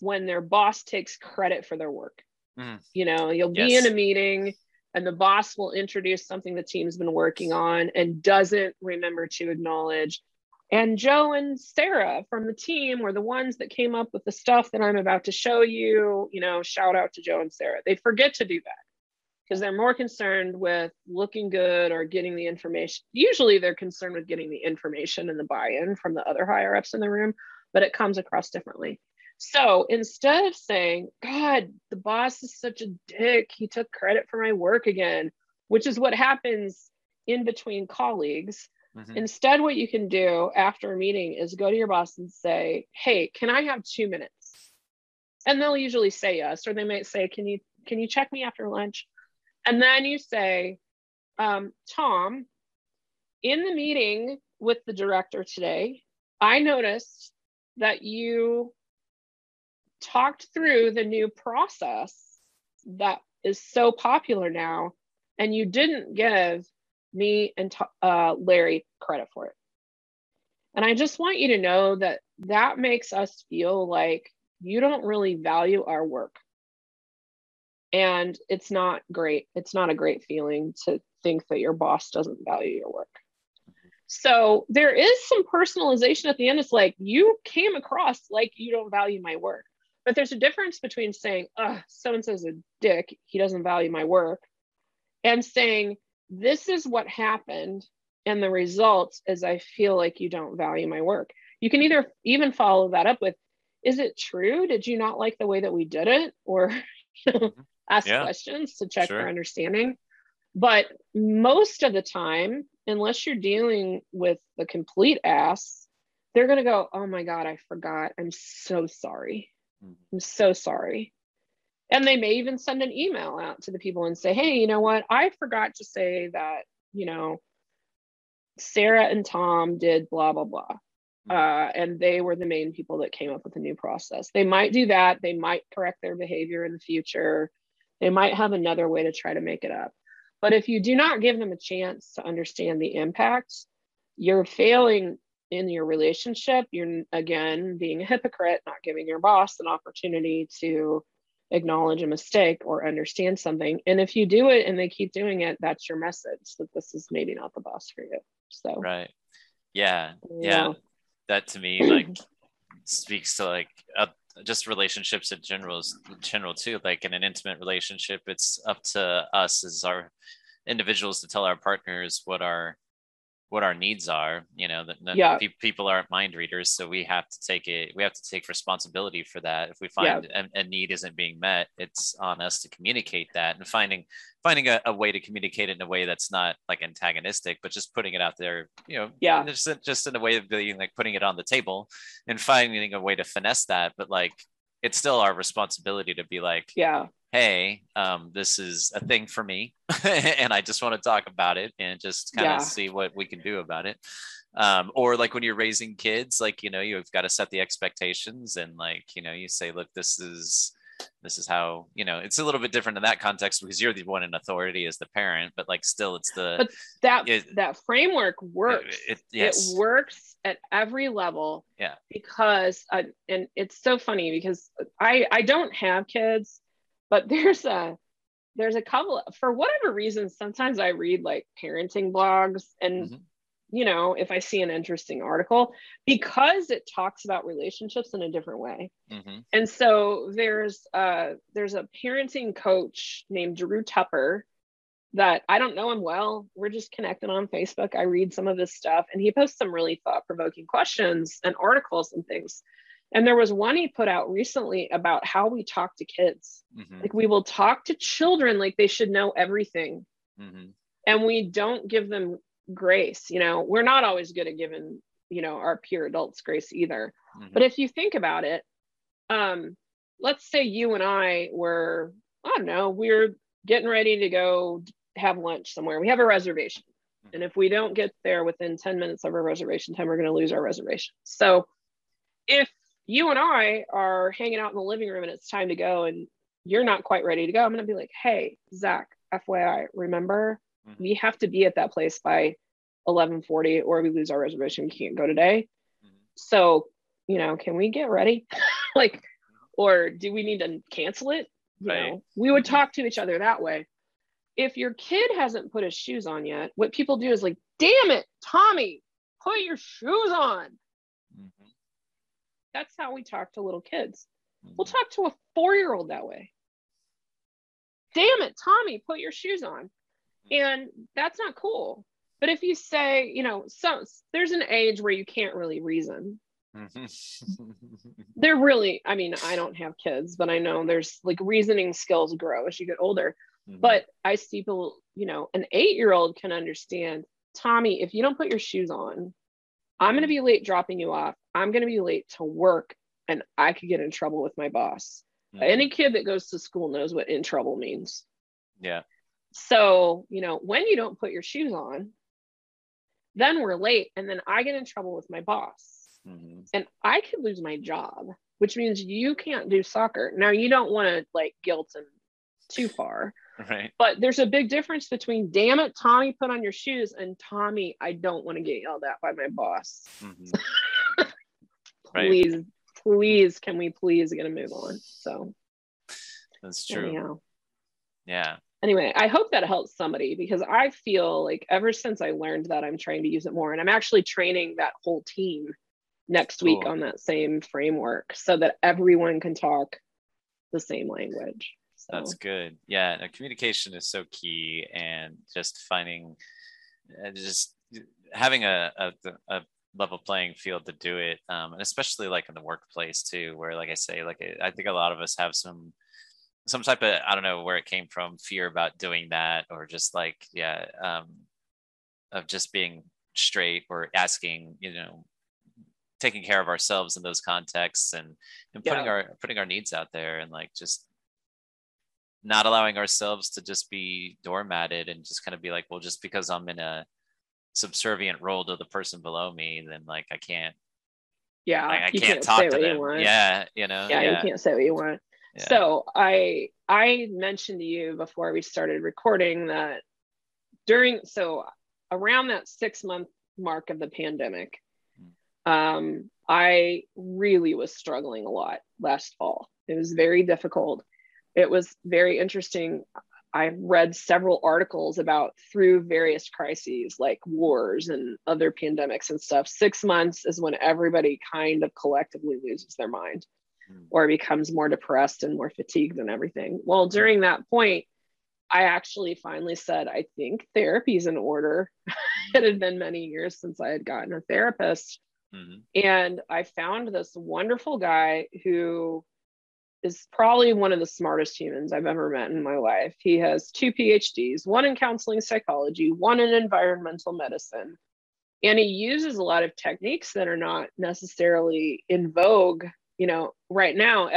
when their boss takes credit for their work. Mm. You know, you'll be in a meeting and the boss will introduce something the team's been working on and doesn't remember to acknowledge. And Joe and Sarah from the team were the ones that came up with the stuff that I'm about to show you. You know, shout out to Joe and Sarah. They forget to do that because they're more concerned with looking good or getting the information. Usually they're concerned with getting the information and the buy in from the other higher ups in the room, but it comes across differently. So instead of saying, God, the boss is such a dick, he took credit for my work again, which is what happens in between colleagues. Mm-hmm. Instead, what you can do after a meeting is go to your boss and say, Hey, can I have two minutes? And they'll usually say yes, or they might say, Can you can you check me after lunch? And then you say, um, Tom, in the meeting with the director today, I noticed that you talked through the new process that is so popular now, and you didn't give me and uh, Larry credit for it. And I just want you to know that that makes us feel like you don't really value our work. And it's not great. It's not a great feeling to think that your boss doesn't value your work. So there is some personalization at the end. It's like you came across like you don't value my work. But there's a difference between saying, oh, so and so's a dick, he doesn't value my work, and saying, this is what happened. And the result is I feel like you don't value my work. You can either even follow that up with, is it true? Did you not like the way that we did it? Or <laughs> mm-hmm. ask yeah. questions to check sure. for understanding. But most of the time, unless you're dealing with the complete ass, they're going to go, Oh my God, I forgot. I'm so sorry. Mm-hmm. I'm so sorry. And they may even send an email out to the people and say, hey, you know what? I forgot to say that, you know, Sarah and Tom did blah, blah, blah. Mm-hmm. Uh, and they were the main people that came up with the new process. They might do that. They might correct their behavior in the future. They might have another way to try to make it up. But if you do not give them a chance to understand the impact, you're failing in your relationship, you're again being a hypocrite, not giving your boss an opportunity to acknowledge a mistake or understand something. And if you do it and they keep doing it, that's your message that this is maybe not the boss for you. So, right. Yeah. Yeah. yeah. That to me, like, speaks to like uh, just relationships in general, general too. Like in an intimate relationship, it's up to us as our individuals to tell our partners what our what our needs are you know that Yeah. pe- people aren't mind readers so we have to take it we have to take responsibility for that if we find a, a need isn't being met it's on us to communicate that and finding finding a, a way to communicate it in a way that's not like antagonistic but just putting it out there you know Yeah. just, just in a way of being like putting it on the table and finding a way to finesse that but like it's still our responsibility to be like Yeah. Hey, um, this is a thing for me, <laughs> and I just want to talk about it and just kind of Yeah. see what we can do about it. Um, or like when you're raising kids, like you know, you've got to set the expectations, and like you know, you say, look, this is this is how you know it's a little bit different in that context because you're the one in authority as the parent, but like still, it's the But that It- that framework works. It, it- yes, It works at every level. Yeah. Because uh, and it's so funny because I I don't have kids, but there's a there's a couple for whatever reason sometimes I read like parenting blogs and Mhm. you know if I see an interesting article because it talks about relationships in a different way. Mhm. And so there's uh there's a parenting coach named Drew Tupper that I don't know him well. We're just connected on Facebook. I read some of his stuff and he posts some really thought-provoking questions and articles and things. And there was one he put out recently about how we talk to kids. Mhm. Like we will talk to children like they should know everything Mhm. and we don't give them grace. You know, we're not always good at giving, you know, our peer adults grace either. Mhm. But if you think about it, um, let's say you and I were, I don't know, we're getting ready to go have lunch somewhere. We have a reservation. And if we don't get there within 10 minutes of our reservation time, we're going to lose our reservation. So if you and I are hanging out in the living room and it's time to go and you're not quite ready to go, I'm going to be like, hey, Zack, FYI, remember, Mhm. we have to be at that place by 1140 or we lose our reservation. We can't go today Mhm. so you know can we get ready <laughs> like or do we need to cancel it you Right. know we would Mhm. talk to each other that way if your kid hasn't put his shoes on yet what people do is like damn it tommy put your shoes on Mhm. That's how we talk to little kids. We'll Mhm. talk to a four-year-old that way. Damn it tommy put your shoes on. And that's not cool. But if you say you know so there's an age where you can't really reason. <laughs> Mhm. they're really i mean i don't have kids but i know there's like reasoning skills grow as you get older. Mhm. but i see people you know an eight year old can understand tommy if you don't put your shoes on i'm going to be late dropping you off i'm going to be late to work and i could get in trouble with my boss Mhm. any kid that goes to school knows what in trouble means yeah so you know when you don't put your shoes on then we're late and then i get in trouble with my boss Mhm. and I could lose my job, which means you can't do soccer. Now you don't want to like guilt him too far, <laughs> right but there's a big difference between damn it, Tommy, put on your shoes, and Tommy, I don't want to get yelled at by my boss. <laughs> Mhm. Right. Please, please, can we please get a move on? So that's true anyhow. yeah Anyway, I hope that helps somebody because I feel like ever since I learned that, I'm trying to use it more. And I'm actually training that whole team next week Cool. on that same framework so that everyone can talk the same language. So, That's good. Yeah, no, communication is so key, and just finding, uh, just having a, a a level playing field to do it, um, and especially like in the workplace too, where like I say, like I think a lot of us have some some type of I don't know where it came from, fear about doing that, or just like yeah, um, of just being straight or asking, you know, taking care of ourselves in those contexts and and putting Yeah. our putting our needs out there and like just not allowing ourselves to just be doormatted and just kind of be like, well, just because I'm in a subservient role to the person below me, then like I can't, yeah, I, I you can't, say talk to you them. want. Yeah, you know. yeah, you can't say what you want. yeah. So I I mentioned to you before we started recording that during so around that six month mark of the pandemic, um, I really was struggling a lot last fall. It was very difficult. It was very interesting. I read several articles about through various crises like wars and other pandemics and stuff. Six months is when everybody kind of collectively loses their mind Mm. or becomes more depressed and more fatigued and everything. Well, during that point, I actually finally said, I think therapy's in order. <laughs> it had been many years since I had gotten a therapist. Mm-hmm. And I found this wonderful guy who is probably one of the smartest humans I've ever met in my life. He has two PhDs, one in counseling psychology, one in environmental medicine. And he uses a lot of techniques that are not necessarily in vogue, you know, right now.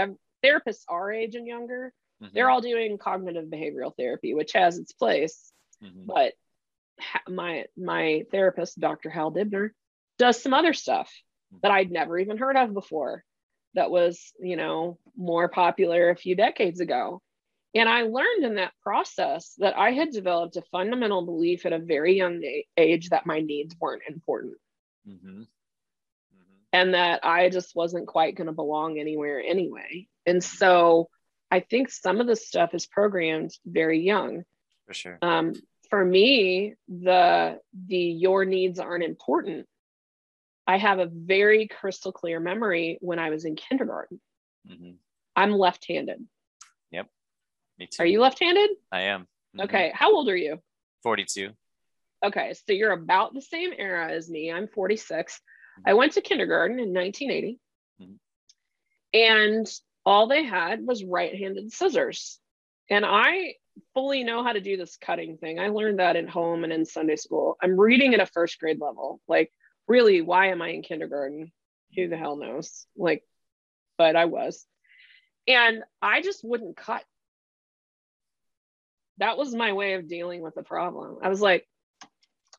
Therapists our age and younger, mm-hmm. they're all doing cognitive behavioral therapy, which has its place. Mm-hmm. But my my therapist, Dr. Hal Dibner, does some other stuff mm-hmm. that I'd never even heard of before that was, you know, more popular a few decades ago. And I learned in that process that I had developed a fundamental belief at a very young age that my needs weren't important. Mm-hmm. Mm-hmm. And that I just wasn't quite going to belong anywhere anyway. And mm-hmm. so I think some of the stuff is programmed very young. For sure. Um, for me, the the your needs aren't important I have a very crystal clear memory when I was in kindergarten. Mm-hmm. I'm left handed. Yep. Me too. Are you left handed? I am. Mm-hmm. Okay. How old are you? 42. Okay. So you're about the same era as me. I'm 46. Mm-hmm. I went to kindergarten in 1980. Mm-hmm. And all they had was right handed scissors. And I fully know how to do this cutting thing. I learned that at home and in Sunday school. I'm reading at a first grade level. Like, really, why am I in kindergarten? Who the hell knows? Like, but I was. And I just wouldn't cut. That was my way of dealing with the problem. I was like,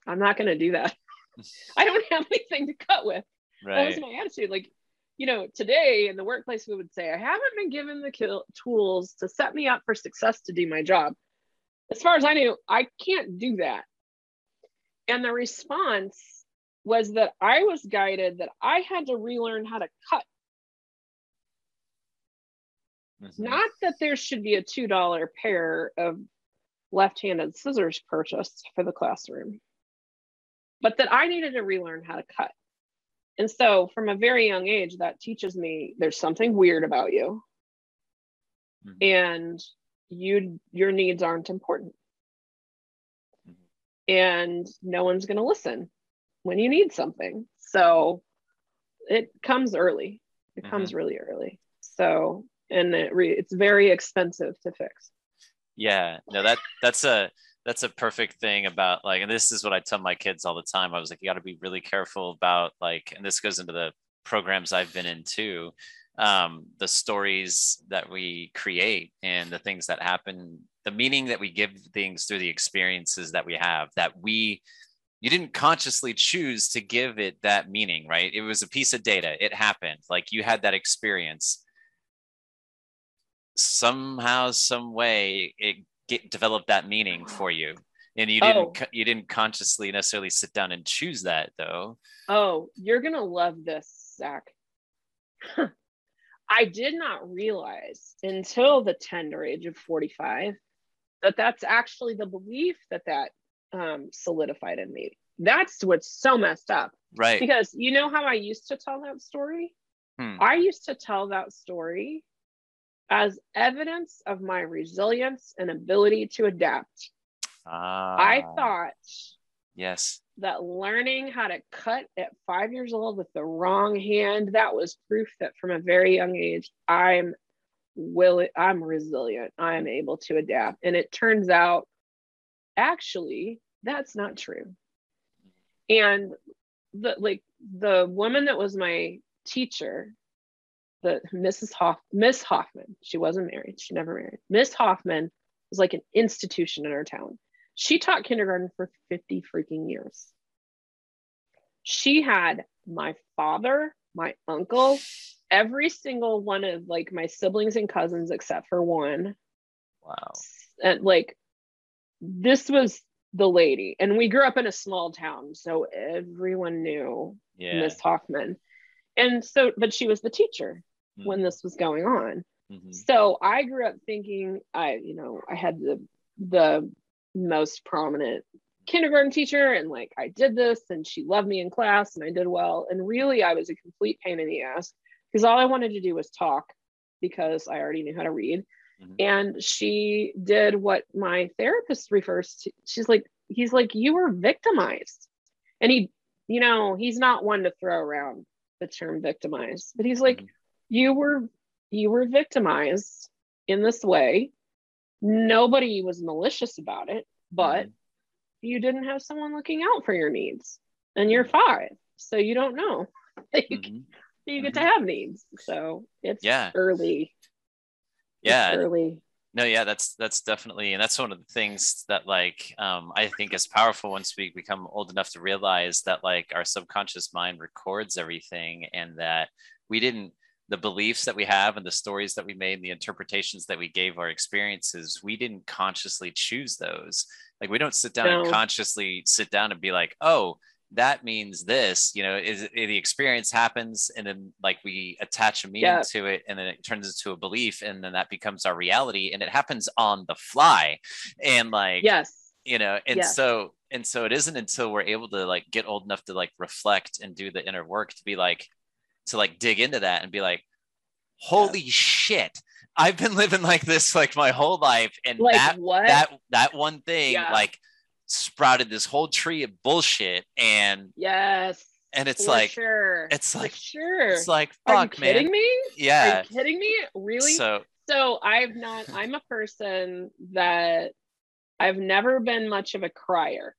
I'm not going to do that. <laughs> I don't have anything to cut with. Right. That was my attitude. Like, you know, today in the workplace, we would say, I haven't been given the tools to set me up for success to do my job. As far as I knew, I can't do that. And the response was that I was guided that I had to relearn how to cut. Mm-hmm. Not that there should be a $2 pair of left handed scissors purchased for the classroom, but that I needed to relearn how to cut. And so, from a very young age, that teaches me there's something weird about you, mm-hmm. and you your needs aren't important, mm-hmm. and no one's going to listen when you need something. So it comes early. It mm-hmm. comes really early. So and it re- it's very expensive to fix. Yeah, no that that's a that's a perfect thing about like and this is what I tell my kids all the time. I was like you got to be really careful about like and this goes into the programs I've been in too. Um, the stories that we create and the things that happen, the meaning that we give things through the experiences that we have that we you didn't consciously choose to give it that meaning, right? It was a piece of data. It happened. Like you had that experience. Somehow, some way, it get, developed that meaning for you, and you didn't. Oh. You didn't consciously necessarily sit down and choose that, though. Oh, you're gonna love this, Zack. <laughs> I did not realize until the tender age of 45 that that's actually the belief that that um, solidified in me. That's what's so messed up. Right. Because you know how I used to tell that story? Hmm. I used to tell that story as evidence of my resilience and ability to adapt. Ah, I thought yes that learning how to cut at five years old with the wrong hand that was proof that from a very young age I'm will I'm resilient. I'm able to adapt. And it turns out actually that's not true. And the like the woman that was my teacher the mrs hoff miss hoffman she wasn't married she never married. Miss hoffman was like an institution in our town. She taught kindergarten for 50 freaking years. She had my father my uncle every single one of like my siblings and cousins except for one. Wow. And like this was the lady and we grew up in a small town so everyone knew yeah. miss hoffman and so but she was the teacher mm-hmm. when this was going on mm-hmm. so i grew up thinking i you know i had the the most prominent kindergarten teacher and like i did this and she loved me in class and i did well and really i was a complete pain in the ass because all i wanted to do was talk because i already knew how to read Mm-hmm. And she did what my therapist refers to. She's like, he's like, you were victimized. And he, you know, he's not one to throw around the term victimized, but he's like, Mhm. you were you were victimized in this way. Nobody was malicious about it, but Mhm. you didn't have someone looking out for your needs. And you're five. So you don't know. <laughs> Like, Mhm. you get to have needs. So it's Yeah. early. Yeah. early. No, yeah, that's that's definitely, and that's one of the things that like um, I think is powerful once we become old enough to realize that like our subconscious mind records everything, and that we didn't the beliefs that we have and the stories that we made and the interpretations that we gave our experiences we didn't consciously choose those like we don't sit down and consciously sit down and be like oh that means this you know is eh, the experience happens and then like we attach a meaning Yeah. to it and then it turns into a belief and then that becomes our reality and it happens on the fly and like Yes. you know and Yes. so and so it isn't until we're able to like get old enough to like reflect and do the inner work to be like to like dig into that and be like holy shit i've been living like this like my whole life and Like that what? that that one thing Yeah. like sprouted this whole tree of bullshit and yes. and it's like sure. it's For like- sure. it's like Are you fuck kidding man me? Are yeah you kidding me? Really? so so I've not, I'm a person that I've never been much of a crier,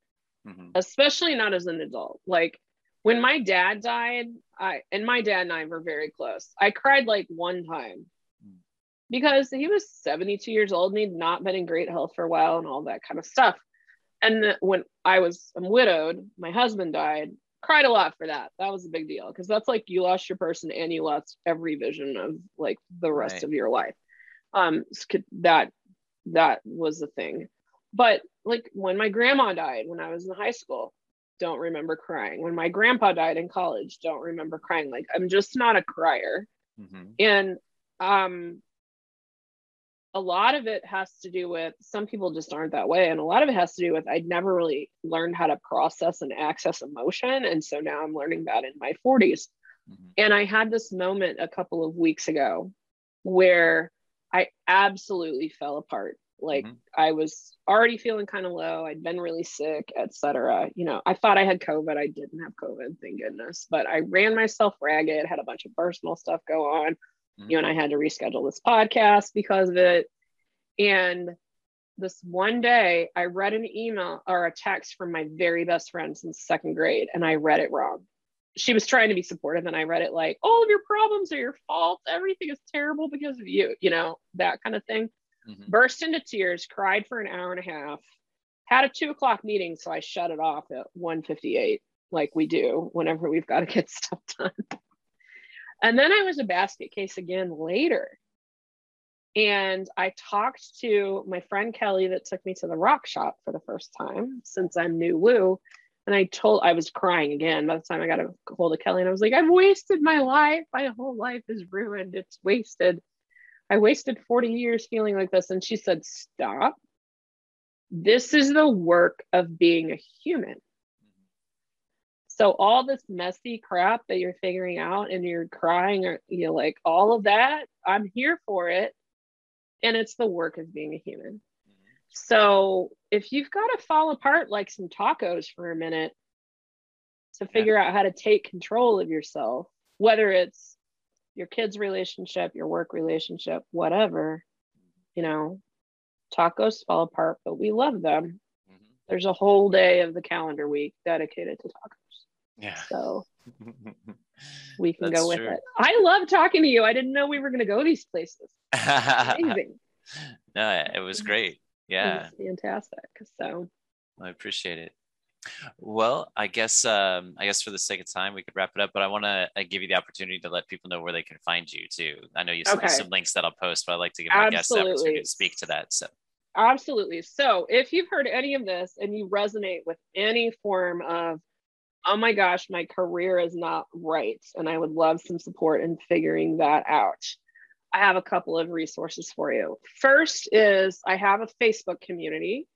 mhm, especially not as an adult. Like when my dad died, I, and my dad and I were very close. I cried like one time Mm. because he was 72 years old and he'd not been in great health for a while and all that kind of stuff. And then when I was I'm widowed, my husband died. Cried a lot for that. That was a big deal because that's like you lost your person and you lost every vision of like the rest Right. of your life. Um, that that was the thing. But like when my grandma died when I was in high school, don't remember crying. When my grandpa died in college, don't remember crying. Like I'm just not a crier mhm, and um a lot of it has to do with some people just aren't that way and a lot of it has to do with i'd never really learned how to process and access emotion and so now i'm learning that in my 40s mhm, and i had this moment a couple of weeks ago where i absolutely fell apart. Like Mhm. i was already feeling kind of low i'd been really sick etc you know i thought i had covid i didn't have covid thank goodness. But i ran myself ragged had a bunch of personal stuff go on Mhm. you and i had to reschedule this podcast because of it. And this one day i read an email or a text from my very best friend since second grade and i read it wrong. She was trying to be supportive and i read it like all of your problems are your fault. Everything is terrible because of you you know that kind of thing. Mhm. burst into tears cried for an hour and a half had a two o'clock meeting so i shut it off at 1.58 like we do whenever we've got to get <laughs> stuff done and then i was a basket case again later and i talked to my friend kelly that took me to the rock shop for the first time since i'm new woo and i told i was crying again by the time i got a hold of kelly and i was like i've wasted my life my whole life is ruined it's wasted I wasted 40 years feeling like this. And she said, Stop. This is the work of being a human. So, all this messy crap that you're figuring out and you're crying, or you know, like all of that, I'm here for it. And it's the work of being a human. So, if you've got to fall apart like some tacos for a minute to figure out how to take control of yourself, whether it's your kids' relationship, your work relationship, whatever, you know, tacos fall apart, but we love them. Mhm. There's a whole day of the calendar week dedicated to tacos. Yeah So <laughs> we can That's go with true. it. I love talking to you. I didn't know we were going to go these places. Amazing. <laughs> no it was great yeah was fantastic. So, I appreciate it. Well, I guess um, I guess for the sake of time, we could wrap it up. But I want to uh, give you the opportunity to let people know where they can find you too. I know you sent Okay. some links that I'll post, but I'd like to give my guests the opportunity to speak to that. So, Absolutely. So, if you've heard any of this and you resonate with any form of, oh my gosh, my career is not right, and I would love some support in figuring that out, I have a couple of resources for you. First is I have a Facebook community.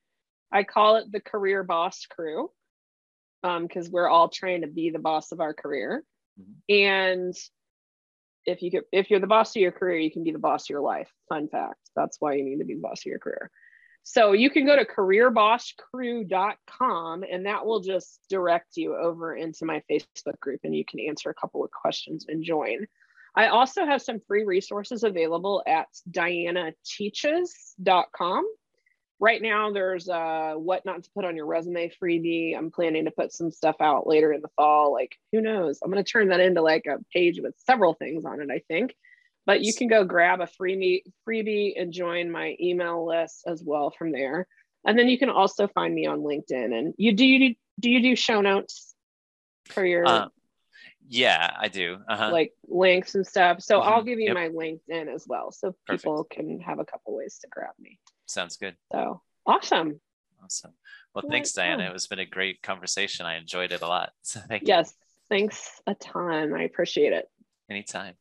I call it the Career Boss Crew because we're all trying to be the boss of our career. Mhm. And if you could, if you're the boss of your career, you can be the boss of your life. Fun fact. That's why you need to be the boss of your career. So you can go to careerbosscrew.com and that will just direct you over into my Facebook group and you can answer a couple of questions and join. I also have some free resources available at dianateaches.com. Right now, there's a what not to put on your resume freebie. I'm planning to put some stuff out later in the fall. Like, who knows? I'm going to turn that into like a page with several things on it, I think. But you can go grab a free freebie and join my email list as well from there. And then you can also find me on LinkedIn. And you do you do you do show notes for your uh, yeah, I do. Uh-huh. Like links and stuff. So mm-hmm. I'll give you yep. my LinkedIn as well. So Perfect. people can have a couple ways to grab me. Sounds good. So awesome. Awesome. Well, thanks, Diana. It was been a great conversation. I enjoyed it a lot. <laughs> So thank you. Yes. Thanks a ton. I appreciate it. Anytime.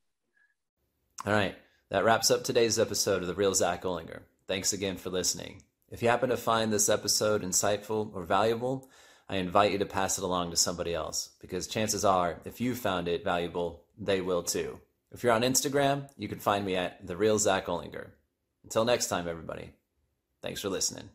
All right. That wraps up today's episode of The Real Zack Olinger. Thanks again for listening. If you happen to find this episode insightful or valuable, I invite you to pass it along to somebody else because chances are, if you found it valuable, they will too. If you're on Instagram, you can find me at The Real Zack Olinger. Until next time, everybody, thanks for listening.